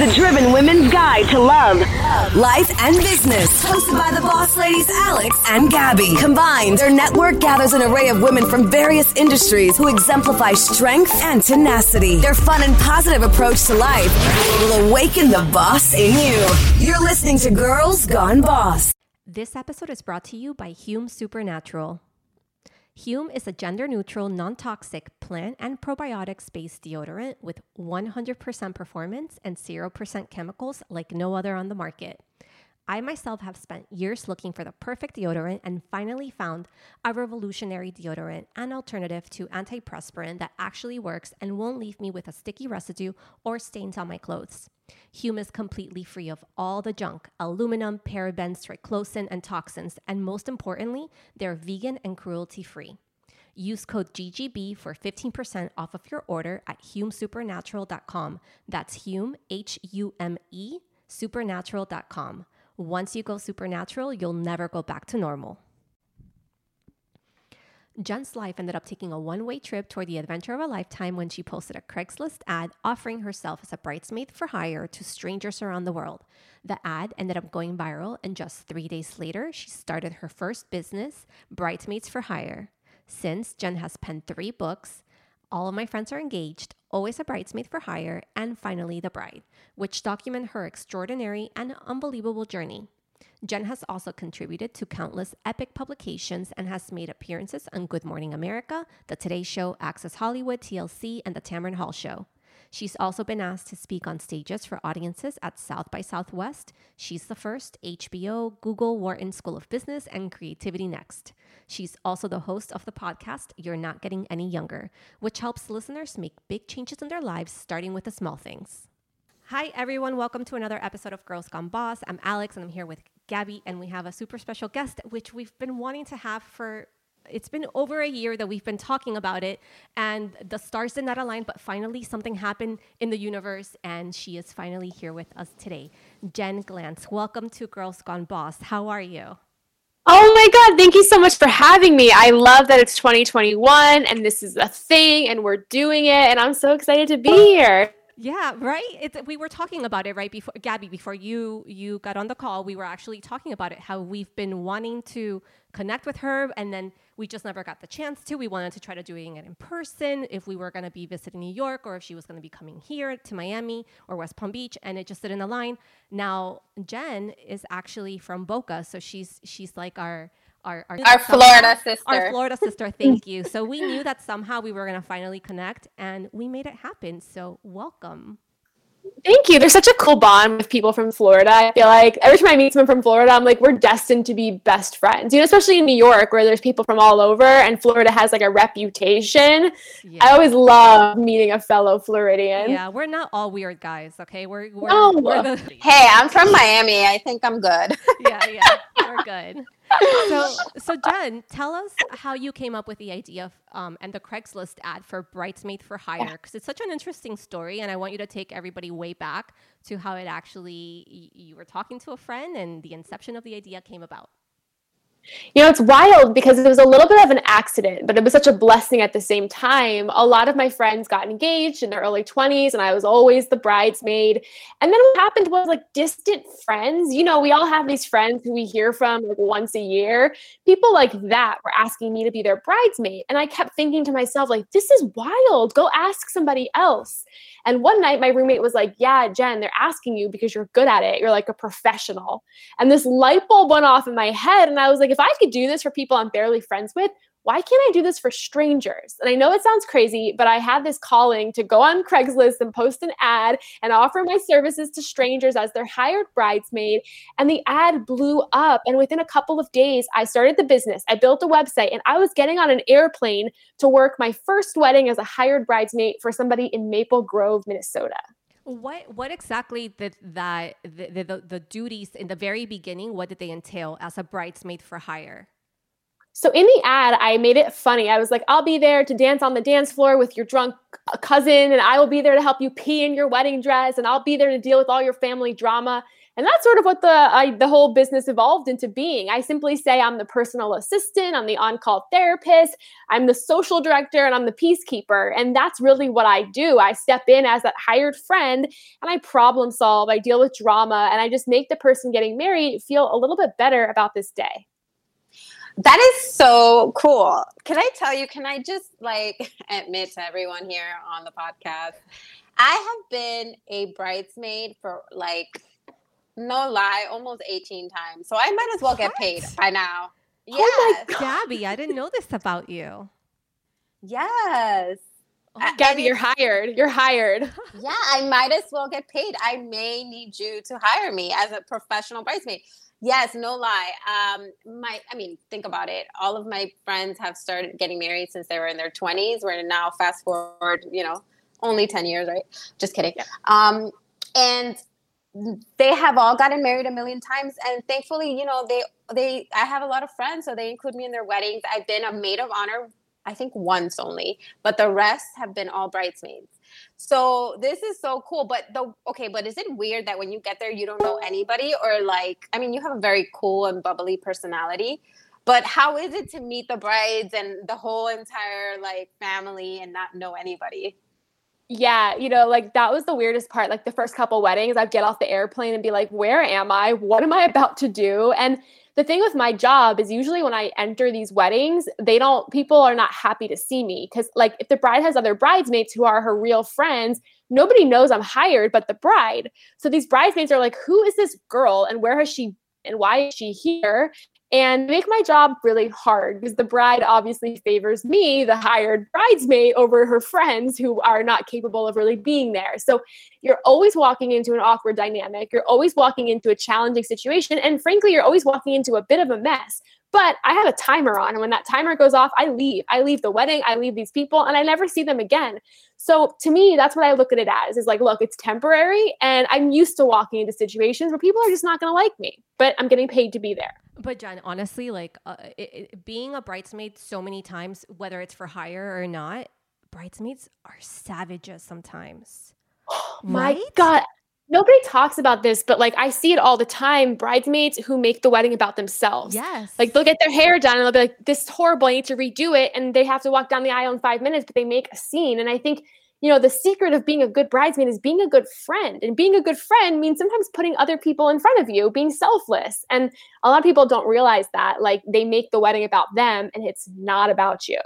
the Driven Women's Guide to Love, Life, and Business. Hosted by the boss ladies Alex and Gabby. Combined, their network gathers an array of women from various industries who exemplify strength and tenacity. Their fun and positive approach to life will awaken the boss in you. You're listening to Girls Gone Boss. This episode is brought to you by Hume Supernatural. Hume is a gender neutral, non toxic plant and probiotics based deodorant with 100% performance and 0% chemicals like no other on the market. I myself have spent years looking for the perfect deodorant and finally found a revolutionary deodorant, an alternative to antiperspirant that actually works and won't leave me with a sticky residue or stains on my clothes. Hume is completely free of all the junk aluminum, parabens, triclosan, and toxins, and most importantly, they're vegan and cruelty free. Use code GGB for 15% off of your order at humesupernatural.com. That's Hume, H U M E, supernatural.com. Once you go supernatural, you'll never go back to normal. Jen's life ended up taking a one way trip toward the adventure of a lifetime when she posted a Craigslist ad offering herself as a bridesmaid for hire to strangers around the world. The ad ended up going viral, and just three days later, she started her first business, Bridesmaids for Hire. Since, Jen has penned three books, All of My Friends Are Engaged, Always a Bridesmaid for Hire, and finally The Bride, which document her extraordinary and unbelievable journey. Jen has also contributed to countless epic publications and has made appearances on Good Morning America, The Today Show, Access Hollywood, TLC, and The Tamron Hall Show. She's also been asked to speak on stages for audiences at South by Southwest, She's the First, HBO, Google, Wharton School of Business, and Creativity Next. She's also the host of the podcast You're Not Getting Any Younger, which helps listeners make big changes in their lives, starting with the small things. Hi, everyone. Welcome to another episode of Girls Gone Boss. I'm Alex, and I'm here with Gabby, and we have a super special guest, which we've been wanting to have for it's been over a year that we've been talking about it and the stars did not align but finally something happened in the universe and she is finally here with us today jen glantz welcome to girls gone boss how are you Oh my God, thank you so much for having me. I love that it's 2021 and this is a thing and we're doing it, and I'm so excited to be here. Yeah, right. It's, we were talking about it right before Gabby. Before you you got on the call, we were actually talking about it. How we've been wanting to connect with her, and then we just never got the chance to. We wanted to try to doing it in person if we were going to be visiting New York or if she was going to be coming here to Miami or West Palm Beach, and it just didn't align. Now Jen is actually from Boca, so she's she's like our our our, our Florida sister. Our Florida sister. Thank you. So we knew that somehow we were going to finally connect, and we made it happen. So welcome. Thank you. There's such a cool bond with people from Florida. I feel like every time I meet someone from Florida, I'm like, we're destined to be best friends. You know, especially in New York where there's people from all over and Florida has like a reputation. Yeah. I always love meeting a fellow Floridian. Yeah, we're not all weird guys, okay? We're, we're, no. we're the- Hey, I'm from Miami. I think I'm good. yeah, yeah. We're good so, so Jen, tell us how you came up with the idea of, um, and the Craigslist ad for Bridesmaid for Hire, because it's such an interesting story, and I want you to take everybody way back to how it actually y- you were talking to a friend and the inception of the idea came about. You know, it's wild because it was a little bit of an accident, but it was such a blessing at the same time. A lot of my friends got engaged in their early 20s, and I was always the bridesmaid. And then what happened was like distant friends. You know, we all have these friends who we hear from like once a year. People like that were asking me to be their bridesmaid. And I kept thinking to myself, like, this is wild. Go ask somebody else. And one night my roommate was like, Yeah, Jen, they're asking you because you're good at it. You're like a professional. And this light bulb went off in my head. And I was like, If I could do this for people I'm barely friends with, why can't I do this for strangers? And I know it sounds crazy, but I had this calling to go on Craigslist and post an ad and offer my services to strangers as their hired bridesmaid. And the ad blew up. And within a couple of days, I started the business. I built a website and I was getting on an airplane to work my first wedding as a hired bridesmaid for somebody in Maple Grove, Minnesota. What what exactly did that the, the, the duties in the very beginning? What did they entail as a bridesmaid for hire? So in the ad, I made it funny. I was like, I'll be there to dance on the dance floor with your drunk uh, cousin, and I will be there to help you pee in your wedding dress, and I'll be there to deal with all your family drama. And that's sort of what the I, the whole business evolved into being. I simply say I'm the personal assistant, I'm the on-call therapist, I'm the social director, and I'm the peacekeeper. And that's really what I do. I step in as that hired friend and I problem solve, I deal with drama, and I just make the person getting married feel a little bit better about this day. That is so cool. Can I tell you, can I just like admit to everyone here on the podcast? I have been a bridesmaid for like, no lie, almost 18 times. So I might as well get paid by now. Yes. Oh my Gabby, I didn't know this about you. Yes. Oh, Gabby, you're hired. You're hired. Yeah, I might as well get paid. I may need you to hire me as a professional bridesmaid. Yes, no lie. Um, my, I mean, think about it. All of my friends have started getting married since they were in their 20s. We're now fast forward, you know, only 10 years, right? Just kidding. Yeah. Um, and they have all gotten married a million times and thankfully you know they they i have a lot of friends so they include me in their weddings i've been a maid of honor i think once only but the rest have been all bridesmaids so this is so cool. But the okay, but is it weird that when you get there you don't know anybody or like I mean you have a very cool and bubbly personality. But how is it to meet the brides and the whole entire like family and not know anybody? Yeah, you know, like that was the weirdest part. Like the first couple weddings, I'd get off the airplane and be like, where am I? What am I about to do? And the thing with my job is usually when I enter these weddings, they don't, people are not happy to see me. Cause, like, if the bride has other bridesmaids who are her real friends, nobody knows I'm hired but the bride. So these bridesmaids are like, who is this girl and where has she and why is she here? And make my job really hard because the bride obviously favors me, the hired bridesmaid, over her friends who are not capable of really being there. So you're always walking into an awkward dynamic. You're always walking into a challenging situation. And frankly, you're always walking into a bit of a mess. But I have a timer on, and when that timer goes off, I leave. I leave the wedding, I leave these people, and I never see them again. So to me, that's what I look at it as is like, look, it's temporary, and I'm used to walking into situations where people are just not going to like me, but I'm getting paid to be there. But Jen, honestly, like uh, it, it, being a bridesmaid so many times, whether it's for hire or not, bridesmaids are savages sometimes. My right? God, nobody talks about this, but like I see it all the time. Bridesmaids who make the wedding about themselves. Yes. Like they'll get their hair done and they'll be like, this is horrible. I need to redo it. And they have to walk down the aisle in five minutes, but they make a scene. And I think, you know, the secret of being a good bridesmaid is being a good friend. And being a good friend means sometimes putting other people in front of you, being selfless. And a lot of people don't realize that. Like they make the wedding about them and it's not about you.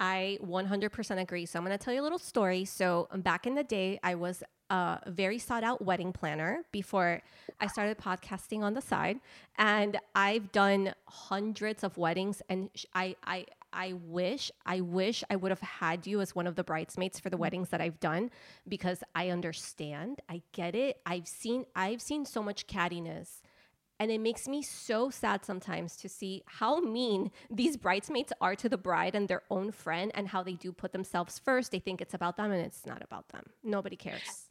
I 100% agree. So I'm going to tell you a little story. So um, back in the day, I was a very sought out wedding planner before I started podcasting on the side. And I've done hundreds of weddings and I, I, I wish, I wish I would have had you as one of the bridesmaids for the mm-hmm. weddings that I've done because I understand, I get it. I've seen, I've seen so much cattiness and it makes me so sad sometimes to see how mean these bridesmaids are to the bride and their own friend and how they do put themselves first. They think it's about them and it's not about them. Nobody cares.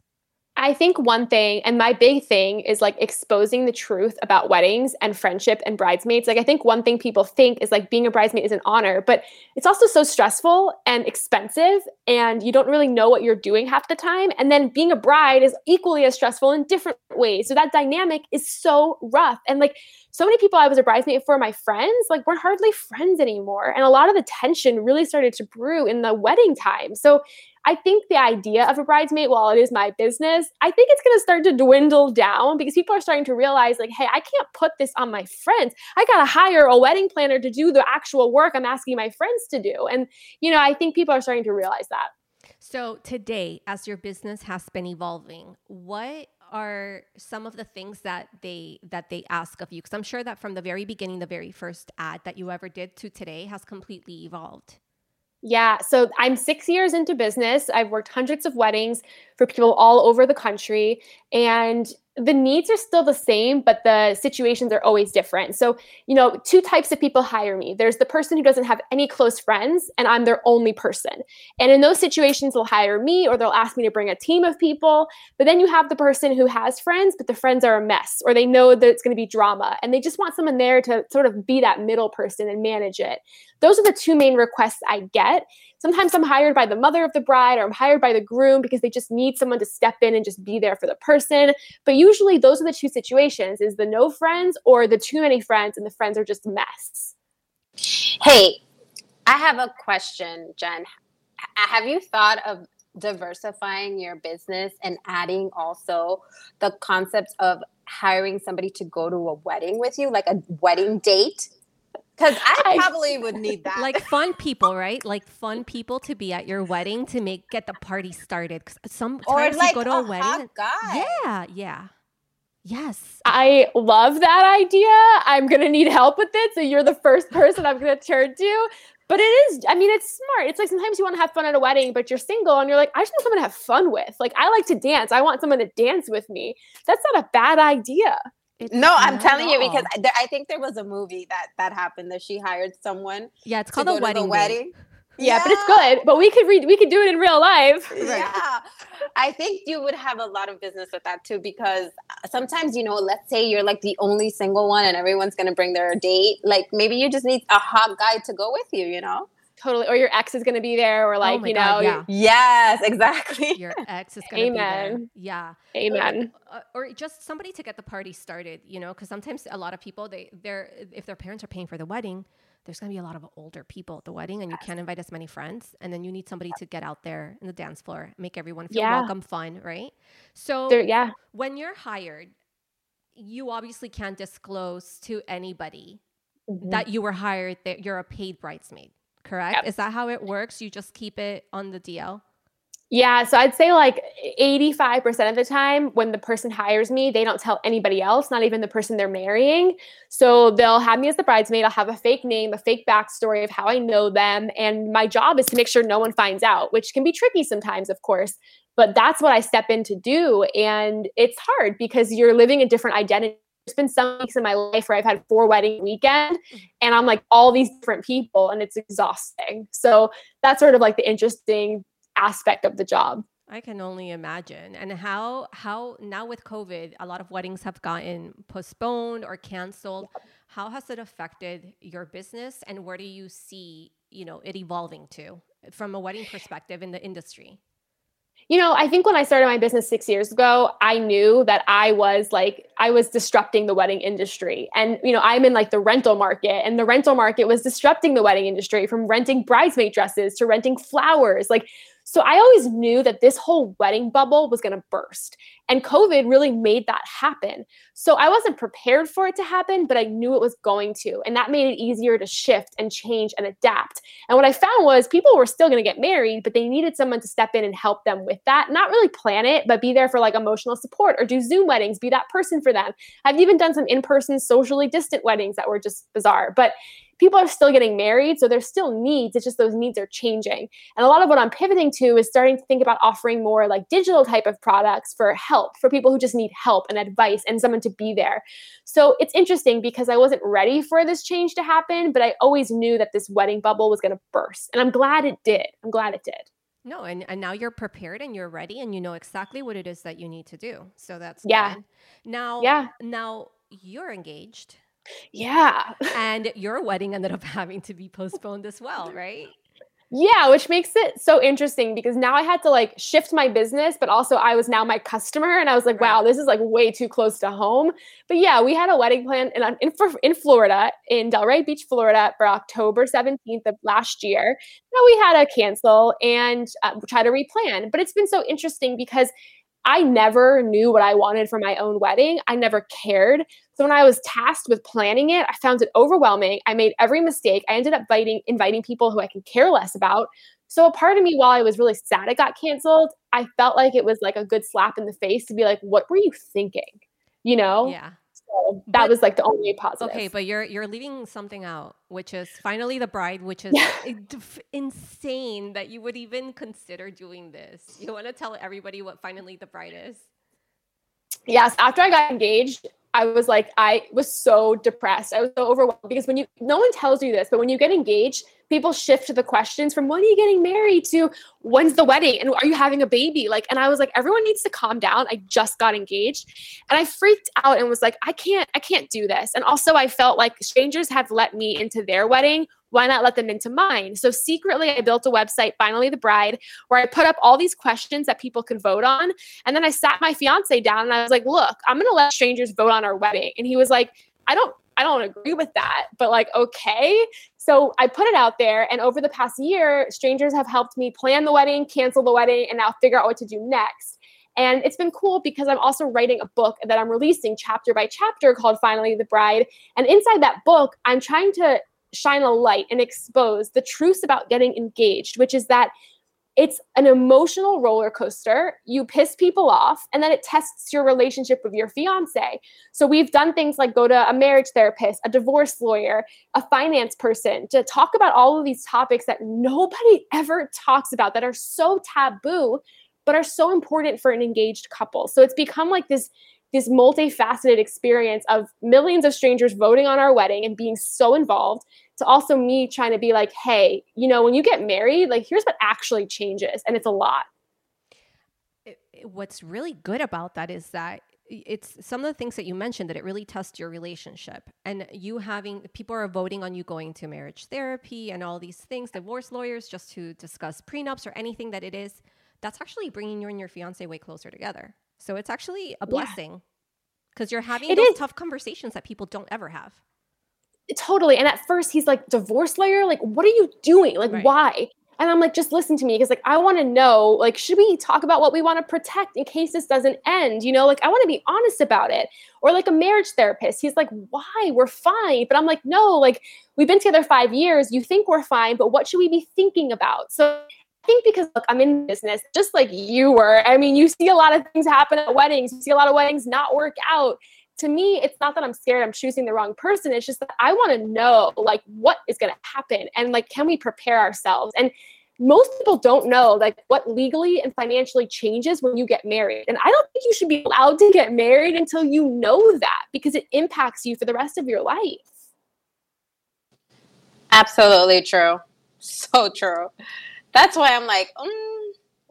I think one thing, and my big thing is like exposing the truth about weddings and friendship and bridesmaids. Like, I think one thing people think is like being a bridesmaid is an honor, but it's also so stressful and expensive, and you don't really know what you're doing half the time. And then being a bride is equally as stressful in different ways. So that dynamic is so rough. And like, so many people I was a bridesmaid for, my friends, like, we're hardly friends anymore. And a lot of the tension really started to brew in the wedding time. So I think the idea of a bridesmaid, while it is my business, I think it's going to start to dwindle down because people are starting to realize, like, hey, I can't put this on my friends. I got to hire a wedding planner to do the actual work I'm asking my friends to do. And, you know, I think people are starting to realize that. So, today, as your business has been evolving, what are some of the things that they that they ask of you because i'm sure that from the very beginning the very first ad that you ever did to today has completely evolved yeah. So I'm six years into business. I've worked hundreds of weddings for people all over the country. And the needs are still the same, but the situations are always different. So, you know, two types of people hire me. There's the person who doesn't have any close friends, and I'm their only person. And in those situations, they'll hire me or they'll ask me to bring a team of people. But then you have the person who has friends, but the friends are a mess, or they know that it's going to be drama, and they just want someone there to sort of be that middle person and manage it. Those are the two main requests I get. Sometimes I'm hired by the mother of the bride or I'm hired by the groom because they just need someone to step in and just be there for the person. But usually those are the two situations is the no friends or the too many friends and the friends are just a mess. Hey, I have a question, Jen. Have you thought of diversifying your business and adding also the concept of hiring somebody to go to a wedding with you, like a wedding date? Because I probably would need that. Like fun people, right? Like fun people to be at your wedding to make get the party started. Because sometimes or like you go to a, a wedding. hot guy. Yeah, yeah. Yes. I love that idea. I'm going to need help with it. So you're the first person I'm going to turn to. But it is, I mean, it's smart. It's like sometimes you want to have fun at a wedding, but you're single and you're like, I just want someone to have fun with. Like, I like to dance. I want someone to dance with me. That's not a bad idea. It's No, I'm telling you because. I, there, I think there was a movie that that happened that she hired someone yeah, it's called go a wedding. the wedding. Yeah, but it's good. But we could read, we could do it in real life. Yeah, I think you would have a lot of business with that too because uh, sometimes you know, let's say you're like the only single one and everyone's gonna bring their date. Like maybe you just need a hot guy to go with you. You know? Totally. Or your ex is going to be there, or oh like, oh my you God, know, yeah. Yes, exactly. Your ex is gonna be there. Amen. Yeah. amen. Uh, or just somebody to get the party started you know because sometimes a lot of people they they're if their parents are paying for the wedding there's going to be a lot of older people at the wedding and you can't invite as many friends and then you need somebody to get out there in the dance floor make everyone feel Yeah. welcome fun right so There, yeah. when you're hired you obviously can't disclose to anybody Mm-hmm. that you were hired that you're a paid bridesmaid correct Yep. is that how it works you just keep it on the dl Yeah, so I'd say like 85% of the time when the person hires me, they don't tell anybody else, not even the person they're marrying. So they'll have me as the bridesmaid. I'll have a fake name, a fake backstory of how I know them. And my job is to make sure no one finds out, which can be tricky sometimes, of course. But that's what I step in to do. And it's hard because you're living a different identity. There's been some weeks in my life where I've had four wedding weekend mm-hmm. and I'm like all these different people and it's exhausting. So that's sort of like the interesting aspect of the job. I can only imagine. And how how now with COVID, a lot of weddings have gotten postponed or canceled. How has it affected your business and where do you see, you know, it evolving to from a wedding perspective in the industry? You know, I think when I started my business six years ago, I knew that I was like, I was disrupting the wedding industry. And, you know, I'm in like the rental market, and the rental market was disrupting the wedding industry from renting bridesmaid dresses to renting flowers. Like, so I always knew that this whole wedding bubble was going to burst. And COVID really made that happen. So I wasn't prepared for it to happen, but I knew it was going to. And that made it easier to shift and change and adapt. And what I found was people were still going to get married, but they needed someone to step in and help them with that. Not really plan it, but be there for like emotional support or do Zoom weddings, be that person for them. I've even done some in person, socially distant weddings that were just bizarre. But people are still getting married, so there's still needs. It's just those needs are changing. And a lot of what I'm pivoting to is starting to think about offering more like digital type of products for help for people who just need help and advice and someone to be there. So it's interesting because I wasn't ready for this change to happen, but I always knew that this wedding bubble was going to burst. And I'm glad it did. I'm glad it did. No, and, and now you're prepared and you're ready and you know exactly what it is that you need to do. So that's Yeah. good. Now Yeah. now you're engaged Yeah. and your wedding ended up having to be postponed as well, right? Yeah, which makes it so interesting because now I had to like shift my business, but also I was now my customer, and I was like, wow, this is like way too close to home. But yeah, we had a wedding plan in in, in Florida, in Delray Beach, Florida, for October seventeenth of last year. Now we had to cancel and uh, try to replan, but it's been so interesting because I never knew what I wanted for my own wedding. I never cared. So when I was tasked with planning it, I found it overwhelming. I made every mistake. I ended up inviting inviting people who I could care less about. So a part of me, while I was really sad it got canceled, I felt like it was like a good slap in the face to be like, "What were you thinking?" You know. Yeah. So that But- was like the only positive. Okay, but you're you're leaving something out, which is finally the bride, which is Yeah. i- f- insane that you would even consider doing this. You want to tell everybody what finally the bride is? yes after i got engaged i was like i was so depressed i was so overwhelmed because when you no one tells you this but when you get engaged people shift the questions from when are you getting married to when's the wedding and are you having a baby? Like, and I was like, everyone needs to calm down. I just got engaged. And I freaked out and was like, I can't, I can't do this. And also I felt like strangers have let me into their wedding why not let them into mine? So secretly, I built a website, Finally the Bride, where I put up all these questions that people could vote on. And then I sat my fiance down and I was like, look, I'm going to let strangers vote on our wedding. And he was like, I don't, I don't agree with that, but like, okay. So I put it out there. And over the past year, strangers have helped me plan the wedding, cancel the wedding, and now figure out what to do next. And it's been cool because I'm also writing a book that I'm releasing chapter by chapter called Finally the Bride. And inside that book, I'm trying to shine a light and expose the truths about getting engaged, which is that it's an emotional roller coaster. You piss people off, and then it tests your relationship with your fiance. So, we've done things like go to a marriage therapist, a divorce lawyer, a finance person to talk about all of these topics that nobody ever talks about that are so taboo, but are so important for an engaged couple. So, it's become like this this multifaceted experience of millions of strangers voting on our wedding and being so involved to also me trying to be like hey you know when you get married like here's what actually changes and it's a lot what's really good about that is that it's some of the things that you mentioned that it really tests your relationship and you having people are voting on you going to marriage therapy and all these things divorce lawyers just to discuss prenups or anything that it is that's actually bringing you and your fiance way closer together so it's actually a blessing because yeah. you're having it those is. tough conversations that people don't ever have. Totally. And at first he's like, divorce lawyer? Like, what are you doing? Like, right. why? And I'm like, just listen to me because, like, I want to know, like, should we talk about what we want to protect in case this doesn't end? You know, like, I want to be honest about it. Or like a marriage therapist, he's like, why? We're fine. But I'm like, no, like, we've been together five years. You think we're fine, but what should we be thinking about? So I think because look, I'm in business just like you were. I mean, you see a lot of things happen at weddings. You see a lot of weddings not work out. To me, it's not that I'm scared I'm choosing the wrong person. It's just that I want to know like what is going to happen and like can we prepare ourselves? And most people don't know like what legally and financially changes when you get married. And I don't think you should be allowed to get married until you know that because it impacts you for the rest of your life. Absolutely true. So true that's why I'm like, mm,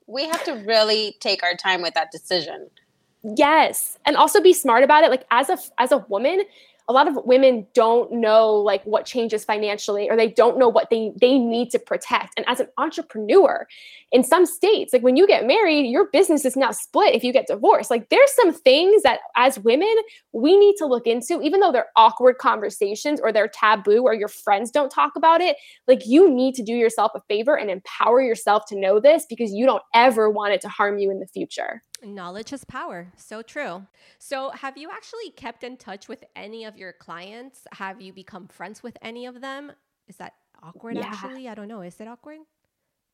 we have to really take our time with that decision. Yes, and also be smart about it. Like as a as a woman, a lot of women don't know like what changes financially or they don't know what they they need to protect. And as an entrepreneur in some states like when you get married your business is now split if you get divorced. Like there's some things that as women we need to look into even though they're awkward conversations or they're taboo or your friends don't talk about it. Like you need to do yourself a favor and empower yourself to know this because you don't ever want it to harm you in the future Knowledge is power. So true. So, have you actually kept in touch with any of your clients? Have you become friends with any of them? Is that awkward yeah. actually? I don't know. Is it awkward?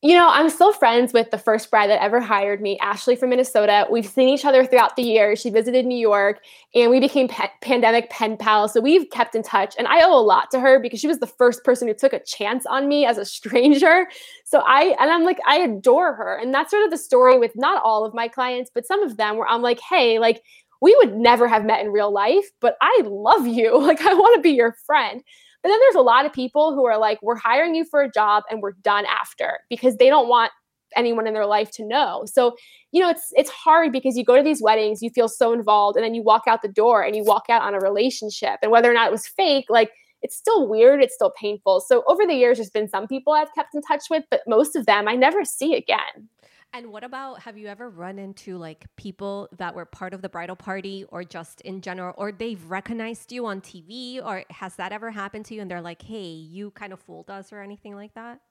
You know, I'm still friends with the first bride that ever hired me, Ashley from Minnesota. We've seen each other throughout the year. She visited New York and we became pa- pandemic pen pals. So we've kept in touch. And I owe a lot to her because she was the first person who took a chance on me as a stranger. So I, and I'm like, I adore her. And that's sort of the story with not all of my clients, but some of them where I'm like, hey, like, we would never have met in real life, but I love you. Like, I want to be your friend. But then there's a lot of people who are like, we're hiring you for a job and we're done after because they don't want anyone in their life to know. So, you know, it's it's hard because you go to these weddings, you feel so involved, and then you walk out the door and you walk out on a relationship. And whether or not it was fake, like it's still weird, it's still painful. So over the years, there's been some people I've kept in touch with, but most of them I never see again. And what about have you ever run into like people that were part of the bridal party or just in general, or they've recognized you on TV, or has that ever happened to you and they're like, hey, you kind of fooled us or anything like that?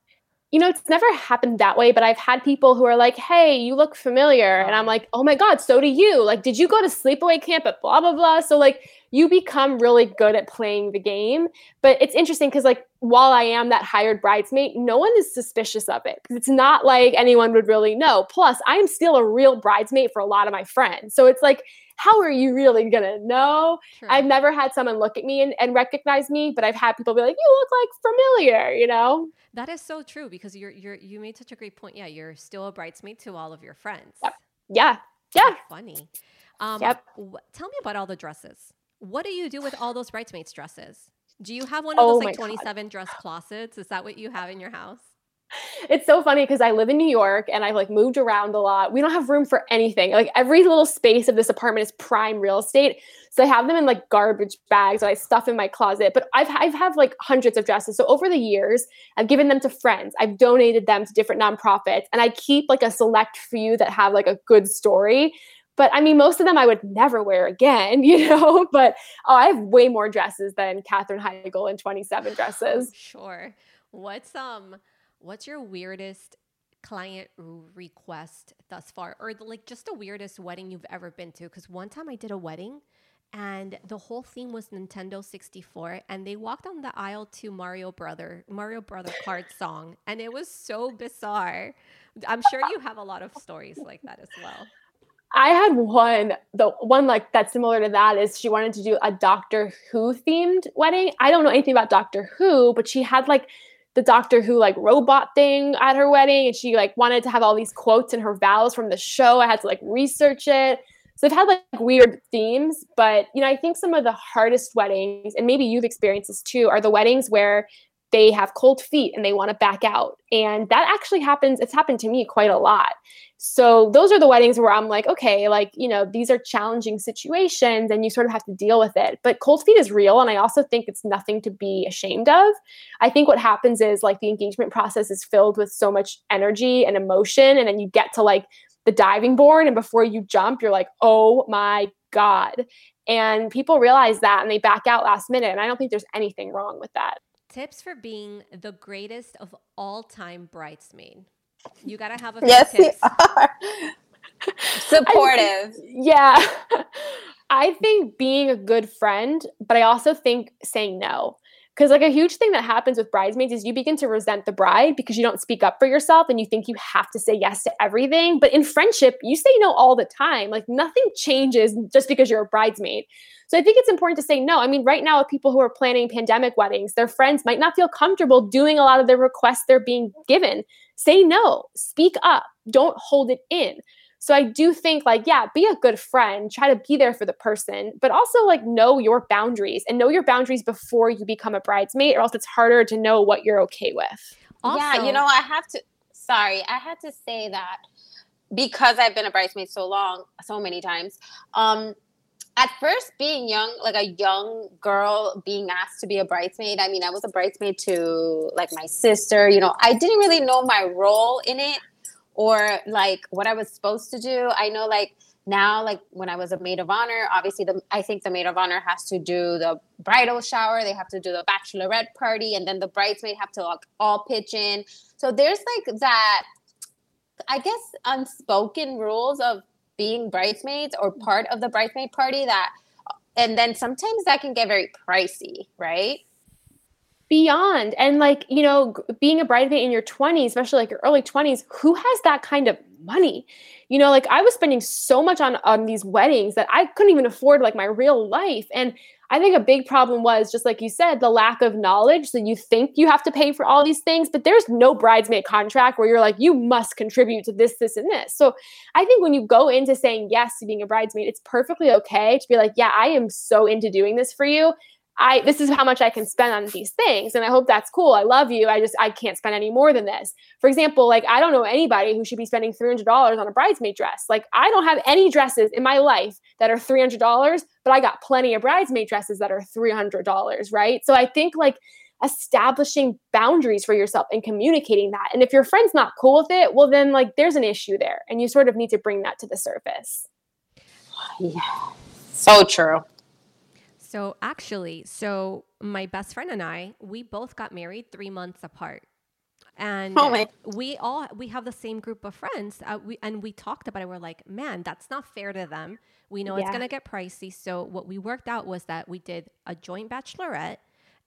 You know, it's never happened that way, but I've had people who are like, hey, you look familiar. And I'm like, oh my God, so do you. Like, did you go to sleepaway camp at blah, blah, blah? So, like, you become really good at playing the game. But it's interesting because, like, while I am that hired bridesmaid, no one is suspicious of it because it's not like anyone would really know. Plus, I am still a real bridesmaid for a lot of my friends. So it's like, how are you really gonna know? True. I've never had someone look at me and, and recognize me, but I've had people be like, you look like familiar, you know? That is so true because you're you're you made such a great point. Yeah, you're still a bridesmaid to all of your friends. Yep. Yeah. Yeah. funny. Um, yep. Wh- tell me about all the dresses. What do you do with all those bridesmaids' dresses? Do you have one of Oh those like God. 27 dress closets? Is that what you have in your house? It's so funny because I live in New York and I've like moved around a lot. We don't have room for anything. Like every little space of this apartment is prime real estate. So I have them in like garbage bags that I stuff in my closet. But I've I've had like hundreds of dresses. So over the years, I've given them to friends. I've donated them to different nonprofits, and I keep like a select few that have like a good story. But I mean, most of them I would never wear again, you know. But oh, I have way more dresses than Katherine Heigl in 27 dresses. Sure. What's um what's your weirdest client request thus far or like just the weirdest wedding you've ever been to cuz one time I did a wedding and the whole theme was Nintendo 64 and they walked down the aisle to Mario Brother Mario Brother Kart song and it was so bizarre. I'm sure you have a lot of stories like that as well. I had one, the one like that's similar to that is she wanted to do a Doctor Who themed wedding. I don't know anything about Doctor Who, but she had like the Doctor Who like robot thing at her wedding, and she like wanted to have all these quotes in her vows from the show. I had to like research it. So they've had like weird themes, but you know, I think some of the hardest weddings, and maybe you've experienced this too, are the weddings where they have cold feet and they want to back out. And that actually happens, it's happened to me quite a lot. So those are the weddings where I'm like, okay, like, you know, these are challenging situations and you sort of have to deal with it. But cold feet is real. And I also think it's nothing to be ashamed of. I think what happens is like the engagement process is filled with so much energy and emotion. And then you get to like the diving board. And before you jump, you're like, oh my God. And people realize that and they back out last minute. And I don't think there's anything wrong with that. Tips for being the greatest of all time bridesmaid. You got to have a few Yes, you tips. are. Supportive. Yeah. I think being a good friend, but I also think saying no. Because, like, a huge thing that happens with bridesmaids is you begin to resent the bride because you don't speak up for yourself and you think you have to say yes to everything. But in friendship, you say no all the time. Like, nothing changes just because you're a bridesmaid. So, I think it's important to say no. I mean, right now, with people who are planning pandemic weddings, their friends might not feel comfortable doing a lot of the requests they're being given. Say no, speak up, don't hold it in. So I do think like yeah, be a good friend, try to be there for the person, but also like know your boundaries and know your boundaries before you become a bridesmaid or else it's harder to know what you're okay with. yeah, you know, I have to. Sorry, I had to say that because I've been a bridesmaid so long, so many times. Um, at first, being young, like a young girl, being asked to be a bridesmaid. I mean, I was a bridesmaid to like my sister. You know, I didn't really know my role in it or like what I was supposed to do. I know, like now, like when I was a maid of honor, obviously, the I think the maid of honor has to do the bridal shower. They have to do the bachelorette party, and then the bridesmaid have to like all pitch in. So there's like that, I guess, unspoken rules of being bridesmaids or part of the bridesmaid party that, and then sometimes that can get very pricey, right? Beyond and like, you know, being a bridesmaid in your 20s, especially like your early 20s, who has that kind of money? You know, like I was spending so much on on these weddings that I couldn't even afford like my real life. And I think a big problem was just like you said, the lack of knowledge. So you think you have to pay for all these things, but there's no bridesmaid contract where you're like, you must contribute to this, this, and this. So I think when you go into saying yes to being a bridesmaid, it's perfectly okay to be like, yeah, I am so into doing this for you. I this is how much I can spend on these things. And I hope that's cool. I love you. I just I can't spend any more than this. For example, like I don't know anybody who should be spending $300 on a bridesmaid dress. Like I don't have any dresses in my life that are $300, but I got plenty of bridesmaid dresses that are $300, right? So I think like establishing boundaries for yourself and communicating that. And if your friend's not cool with it, well then like there's an issue there and you sort of need to bring that to the surface. Yeah, so true. So actually, so my best friend and I, we both got married three months apart, and Oh we all we have the same group of friends. Uh, we and we talked about it. We're like, man, that's not fair to them. We know it's gonna get pricey. So what we worked out was that we did a joint bachelorette.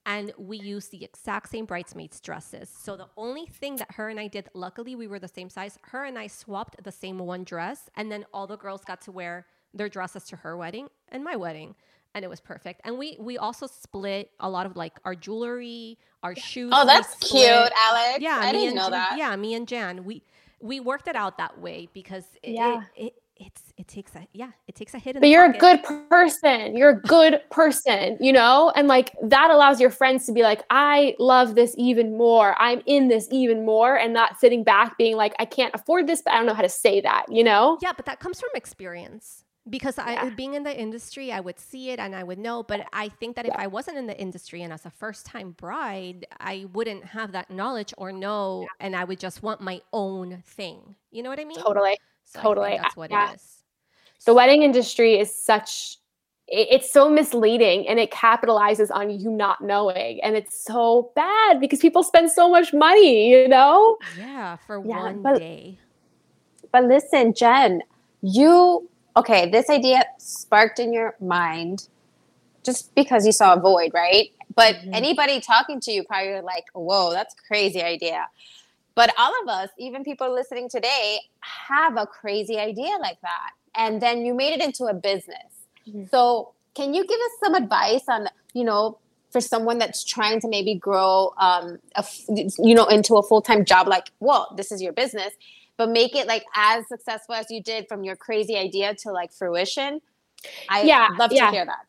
And we used the exact same bridesmaids dresses. So the only thing that her and I did, luckily we were the same size. Her and I swapped the same one dress, and then all the girls got to wear their dresses to her wedding and my wedding and it was perfect. And we we also split a lot of like our jewelry, our shoes. Oh, that's cute, Alex. Yeah, I me didn't and know Jan- that. Yeah, me and Jan, we we worked it out that way because it, Yeah. it, it it's it takes a yeah it takes a hit but you're pocket. a good person you're a good person you know and like that allows your friends to be like i love this even more i'm in this even more and not sitting back being like i can't afford this but i don't know how to say that you know yeah but that comes from experience because yeah. I being in the industry, I would see it and I would know. But I think that if I wasn't in the industry and as a first time bride, I wouldn't have that knowledge or know, yeah. and I would just want my own thing. You know what I mean? Totally. So totally. that's what yeah. it is. The wedding industry is such it's so misleading and it capitalizes on you not knowing and it's so bad because people spend so much money you know yeah for one but, day but listen jen you okay, this idea sparked in your mind just because you saw a void, right? But mm-hmm. anybody talking to you probably like, whoa, that's crazy idea. But all of us, even people listening today, have a crazy idea like that. And then you made it into a business. Mm-hmm. So can you give us some advice on, you know, for someone that's trying to maybe grow, um, a, you know, into a full time job? Like, well, this is your business but make it like as successful as you did from your crazy idea to like fruition. I yeah, love to yeah. hear that.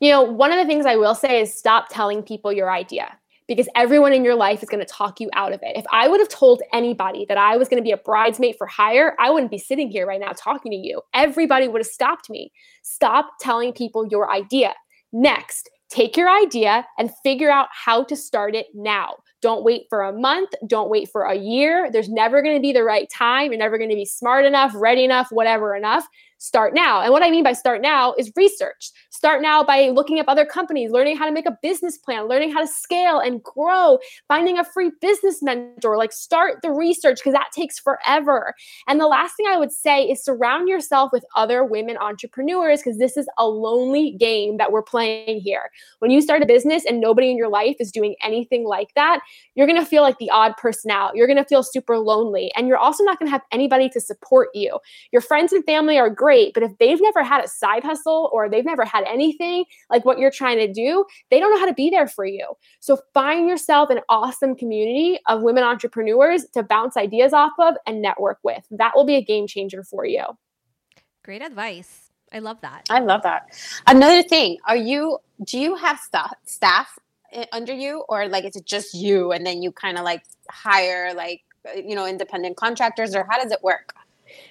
You know, one of the things I will say is stop telling people your idea because everyone in your life is going to talk you out of it. If I would have told anybody that I was going to be a bridesmaid for hire, I wouldn't be sitting here right now talking to you. Everybody would have stopped me. Stop telling people your idea. Next, take your idea and figure out how to start it now. Don't wait for a month. Don't wait for a year. There's never going to be the right time. You're never going to be smart enough, ready enough, whatever enough start now. And what I mean by start now is research. Start now by looking up other companies, learning how to make a business plan, learning how to scale and grow, finding a free business mentor. Like start the research because that takes forever. And the last thing I would say is surround yourself with other women entrepreneurs because this is a lonely game that we're playing here. When you start a business and nobody in your life is doing anything like that, you're going to feel like the odd person out. You're going to feel super lonely. And you're also not going to have anybody to support you. Your friends and family are great great. But if they've never had a side hustle or they've never had anything like what you're trying to do, they don't know how to be there for you. So find yourself an awesome community of women entrepreneurs to bounce ideas off of and network with. That will be a game changer for you. Great advice. I love that. I love that. Another thing, are you do you have staff staff under you or like is it just you and then you kind of like hire like uh, you know independent contractors or how does it work?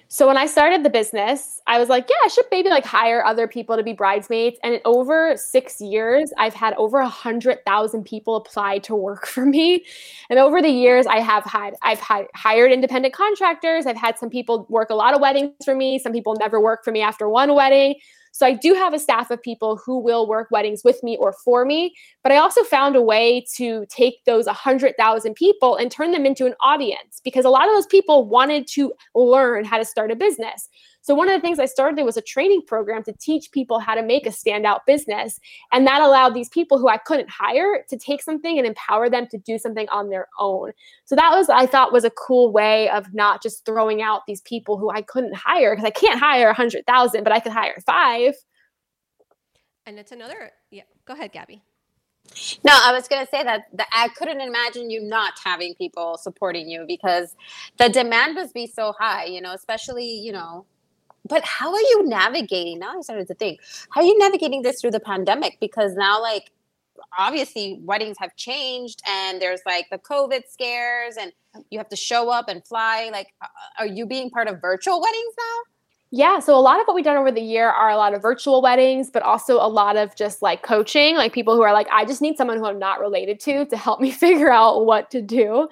So when I started the business, I was like, yeah, I should maybe like hire other people to be bridesmaids. And in over six years, I've had over a hundred thousand people apply to work for me. And over the years, I have had I've had hired independent contractors. I've had some people work a lot of weddings for me. Some people never work for me after one wedding. So I do have a staff of people who will work weddings with me or for me, but I also found a way to take those 100,000 people and turn them into an audience because a lot of those people wanted to learn how to start a business. So one of the things I started was a training program to teach people how to make a standout business. And that allowed these people who I couldn't hire to take something and empower them to do something on their own. So that was, I thought, was a cool way of not just throwing out these people who I couldn't hire because I can't hire a hundred thousand, but I could hire five. And it's another, yeah, go ahead, Gabby. No, I was going to say that the, I couldn't imagine you not having people supporting you because the demand must be so high, you know, especially, you know, but how are you navigating now i started to think how are you navigating this through the pandemic? Because now like obviously weddings have changed and there's like the covid scares and oh. you have to show up and fly like uh, uh, are you being part of virtual weddings now? Yeah, so a lot of what we've done over the year are a lot of virtual weddings, but also a lot of just like coaching, like people who are like, I just need someone who I'm not related to to help me figure out what to do.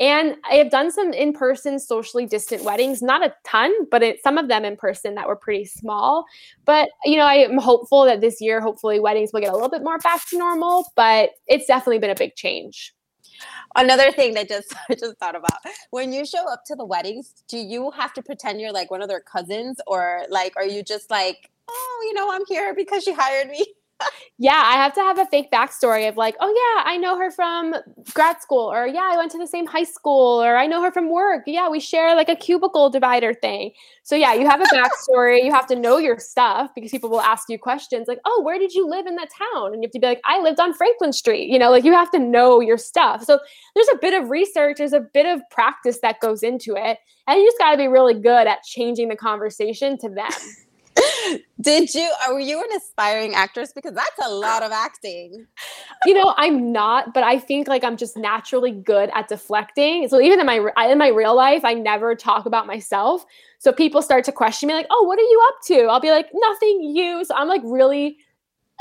And I have done some in person, socially distant weddings, not a ton, but it, some of them in person that were pretty small. But, you know, I am hopeful that this year, hopefully, weddings will get a little bit more back to normal, but it's definitely been a big change. Another thing that just I just thought about when you show up to the weddings, do you have to pretend you're like one of their cousins, or like are you just like, oh, you know, I'm here because she hired me? yeah, I have to have a fake backstory of like, oh yeah, I know her from grad school, or yeah, I went to the same high school, or I know her from work. Yeah, we share like a cubicle divider thing. So yeah, you have a backstory. you have to know your stuff because people will ask you questions like, oh, where did you live in that town? And you have to be like, I lived on Franklin Street. You know, like you have to know your stuff. So there's a bit of research, there's a bit of practice that goes into it, and you just got to be really good at changing the conversation to them. Did you? Uh, are you an aspiring actress? Because that's a lot of acting. You know, I'm not, but I think like I'm just naturally good at deflecting. So even in my in my real life, I never talk about myself. So people start to question me, like, "Oh, what are you up to?" I'll be like, "Nothing, you." So I'm like really.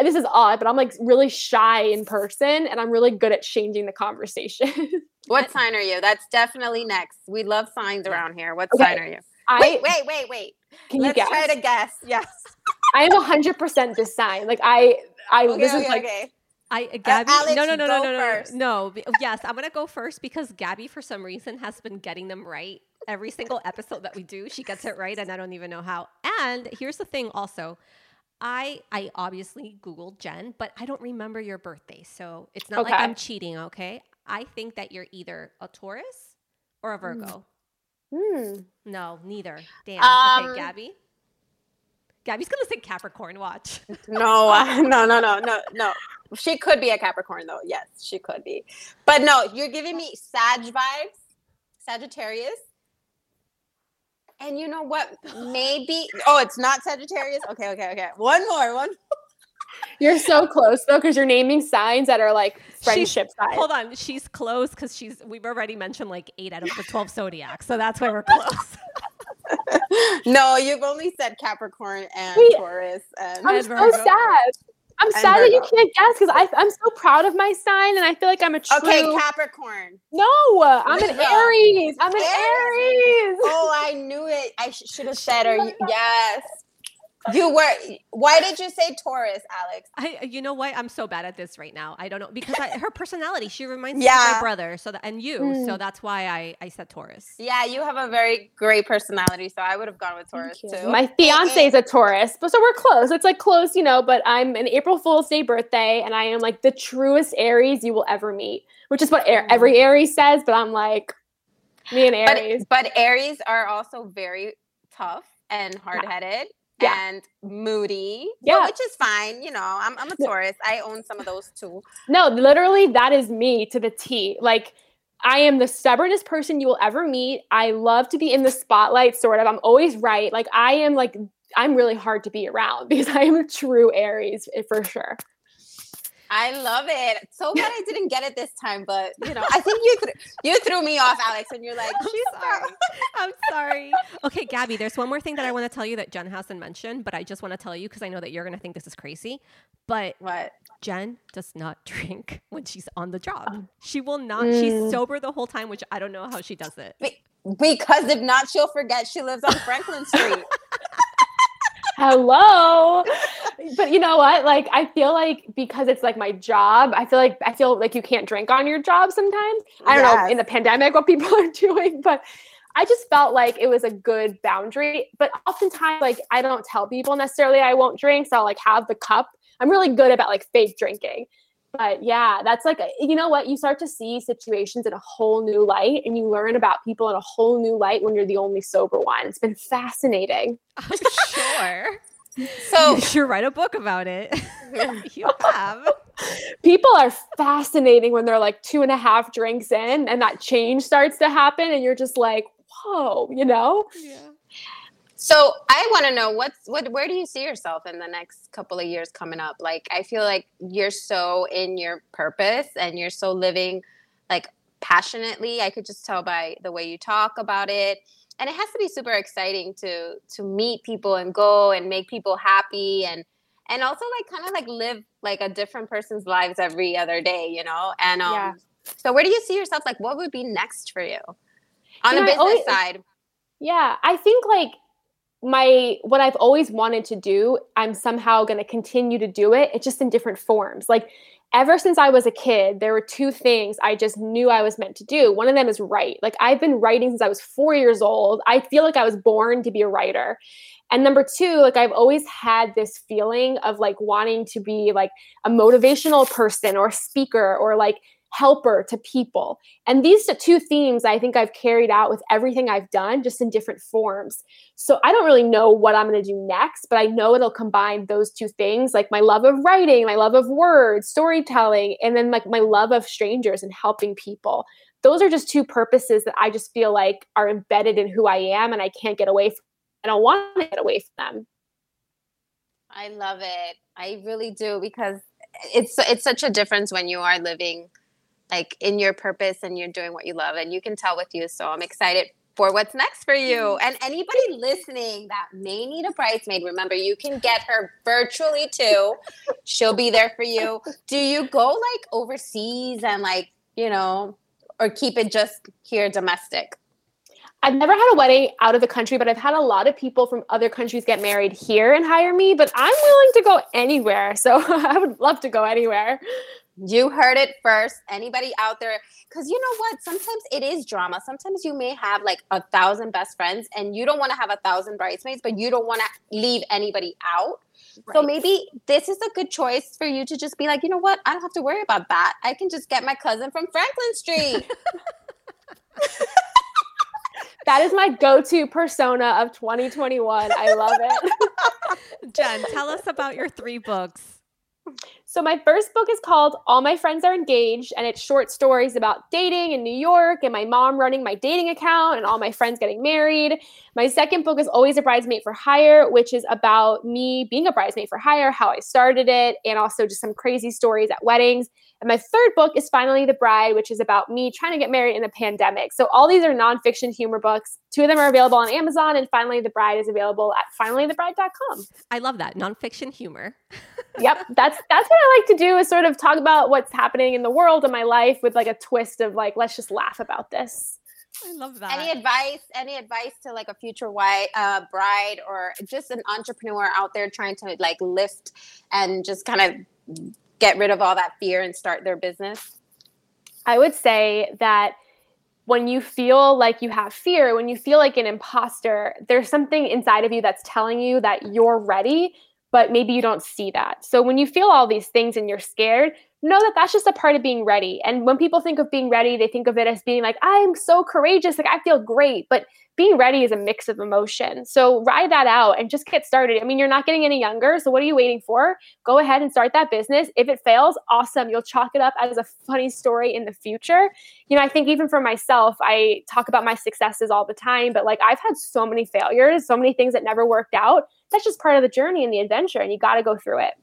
This is odd, but I'm like really shy in person, and I'm really good at changing the conversation. what sign are you? That's definitely next. We love signs around here. What okay. sign are you? I, wait, wait, wait, wait. Can Let's you guess? try to guess. Yes. I am hundred percent this sign. Like I, I. Okay, this okay, is like. Okay. I uh, Gabby. Alex, no, no, no, no, no, no, first. no. Yes, I'm gonna go first because Gabby, for some reason, has been getting them right every single episode that we do. She gets it right, and I don't even know how. And here's the thing, also. I I obviously googled Jen, but I don't remember your birthday, so it's not Okay. like I'm cheating. Okay, I think that you're either a Taurus or a Virgo. Hmm. No, neither. Damn. Um, okay, Gabby. Gabby's gonna say Capricorn. Watch. No, uh, no, no, no, no, no. She could be a Capricorn, though. Yes, she could be. But no, you're giving me Sag vibes, Sagittarius. And you know what? Maybe. Oh, it's not Sagittarius. Okay, okay, okay. One more. One. You're so close though, because you're naming signs that are like friendship signs. Hold on, she's close because she's. We've already mentioned like eight out of the twelve zodiacs, so that's why we're close. No, you've only said Capricorn and Wait, Taurus. And I'm And so sad. I'm And sad that you can't guess because I'm so proud of my sign and I feel like I'm a true. okay, Capricorn. no, I'm an Aries. I'm an Aries. Aries. Oh, I knew it. I sh- should have said her. You- Yes. You were. Why did you say Taurus, Alex? I, you know what? I'm so bad at this right now. I don't know because I, her personality. She reminds me of my brother. So that, and you. So hmm. that's why I I said Taurus. Yeah, you have a very great personality, so I would have gone with Taurus too. My fiance is a Taurus, but so we're close. It's like close, you know. But I'm an April Fool's Day birthday, and I am like the truest Aries you will ever meet, which is what Ar- hmm. every Aries says. But I'm like me and Aries. but, but Aries are also very tough and hard headed. Yeah. And moody, Yeah. yeah, which is fine. You know, I'm, I'm a Taurus. I own some of those too. No, literally, that is me to the T. Like, I am the stubbornest person you will ever meet. I love to be in the spotlight, sort of. I'm always right. Like, I am like, I'm really hard to be around because I am a true Aries eh, for sure. I love it. So glad I didn't get it this time, but you know, I think you th- you threw me off, Alex, and you're like, I'm she's sorry. I'm sorry. Okay, Gabby, there's one more thing that I want to tell you that Jen hasn't mentioned, but I just want to tell you because I know that you're going to think this is crazy. But What? Jen does not drink when she's on the job. She will not. She's Mm. sober the whole time, which I don't know how she does it. Be- because if not, she'll forget she lives on Franklin Street. Hello. but you know what? Like, I feel like because it's like my job, I feel like I feel like you can't drink on your job sometimes. I don't know in the pandemic what people are doing, but I just felt like it was a good boundary. But oftentimes, like, I don't tell people necessarily I won't drink. So I'll like have the cup. I'm really good about like fake drinking. But yeah, that's like, a- you know what? You start to see situations in a whole new light and you learn about people in a whole new light when you're the only sober one. It's been fascinating. I'm oh, sure. So you should write a book about it. you have. people are fascinating when they're like two and a half drinks in and that change starts to happen and you're just like whoa you know Yeah. So I want to know what's what where do you see yourself in the next couple of years coming up? Like I feel like you're so in your purpose and you're so living like passionately. I could just tell by the way you talk about it. And it has to be super exciting to to meet people and go and make people happy and and also like kind of like live like a different person's lives every other day, you know? And um Yeah. so where do you see yourself like what would be next for you? On You know, business always- side. yeah i think like my what i've always wanted to do i'm somehow going to continue to do it. It's just in different forms. Like ever since i was a kid there were two things i just knew i was meant to do. One of them is write. Like i've been writing since i was four years old. I feel like i was born to be a writer. And number two, like I've always had this feeling of like wanting to be like a motivational person or speaker or like helper to people. And these two themes I think I've carried out with everything I've done, just in different forms. So I don't really know what I'm going to do next, but I know it'll combine those two things like my love of writing, my love of words, storytelling, and then like my love of strangers and helping people. Those are just two purposes that I just feel like are embedded in who I am and I can't get away from. I don't want to get away from them. I love it. I really do because it's it's such a difference when you are living like in your purpose and you're doing what you love and you can tell with you so i'm excited for what's next for you and anybody listening that may need a bridesmaid remember you can get her virtually too she'll be there for you do you go like overseas and like you know or keep it just here domestic I've never had a wedding out of the country, but I've had a lot of people from other countries get married here and hire me. But I'm willing to go anywhere. So I would love to go anywhere. You heard it first. Anybody out there? Because you know what? Sometimes it is drama. Sometimes you may have like a thousand best friends and you don't want to have a thousand bridesmaids, but you don't want to leave anybody out. Right. So maybe this is a good choice for you to just be like, you know what? I don't have to worry about that. I can just get my cousin from Franklin Street. that is my go-to persona of 2021. I love it. Jen, tell us about your three books. So, my first book is called All My Friends Are Engaged, and it's short stories about dating in New York and my mom running my dating account and all my friends getting married. My second book is Always a Bridesmaid for Hire, which is about me being a bridesmaid for hire, how I started it, and also just some crazy stories at weddings. And my third book is Finally the Bride, which is about me trying to get married in a pandemic. So all these are nonfiction humor books. Two of them are available on Amazon, and Finally the Bride is available at finallythebride.com. I love that nonfiction humor. yep, that's that's what I like to do is sort of talk about what's happening in the world and my life with like a twist of like let's just laugh about this. I love that. Any advice? Any advice to like a future white uh, bride or just an entrepreneur out there trying to like lift and just kind of get rid of all that fear and start their business? I would say that when you feel like you have fear, when you feel like an imposter, there's something inside of you that's telling you that you're ready, but maybe you don't see that. So when you feel all these things and you're scared, know that that's just a part of being ready. And when people think of being ready, they think of it as being like, I'm so courageous, like I feel great. But being ready is a mix of emotion. So ride that out and just get started. I mean, you're not getting any younger. So what are you waiting for? Go ahead and start that business. If it fails, awesome. You'll chalk it up as a funny story in the future. You know, I think even for myself, I talk about my successes all the time, but like I've had so many failures, so many things that never worked out. That's just part of the journey and the adventure, and you got to go through it.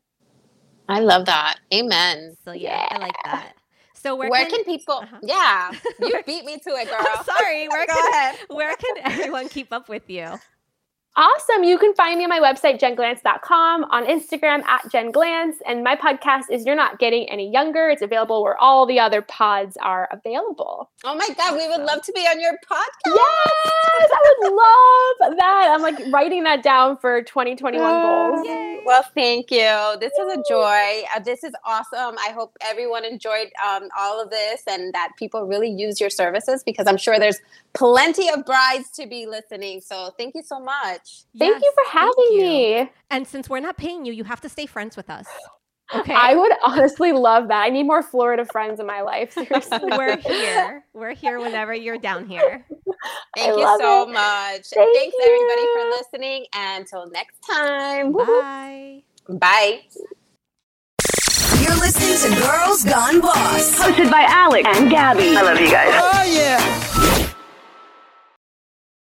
I love that. Amen. So yeah, yeah. I like that. So where, where can, can people? Uh-huh. Yeah, you beat me to it, girl. I'm sorry. Where Go can, ahead. Where can everyone keep up with you? Awesome. You can find me on my website, jenglantz.com, on Instagram at jenglantz. And my podcast is You're Not Getting Any Younger. It's available where all the other pods are available. Oh my God, we would love to be on your podcast. Yes, I would love that. I'm like writing that down for 2021 goals. Yay. Well, thank you. This was a joy. Uh, this is awesome. I hope everyone enjoyed um, all of this and that people really use your services because I'm sure there's plenty of brides to be listening. So thank you so much. Thank yes, you for having me. And since we're not paying you, you have to stay friends with us. Okay. I would honestly love that. I need more Florida friends in my life. Seriously. we're here. We're here whenever you're down here. Thank I you so it. much. Thank Thanks you. everybody for listening. And until next time. Bye. Bye. You're listening to Girls Gone Boss. Hosted by Alex and Gabby. I love you guys. Oh, yeah.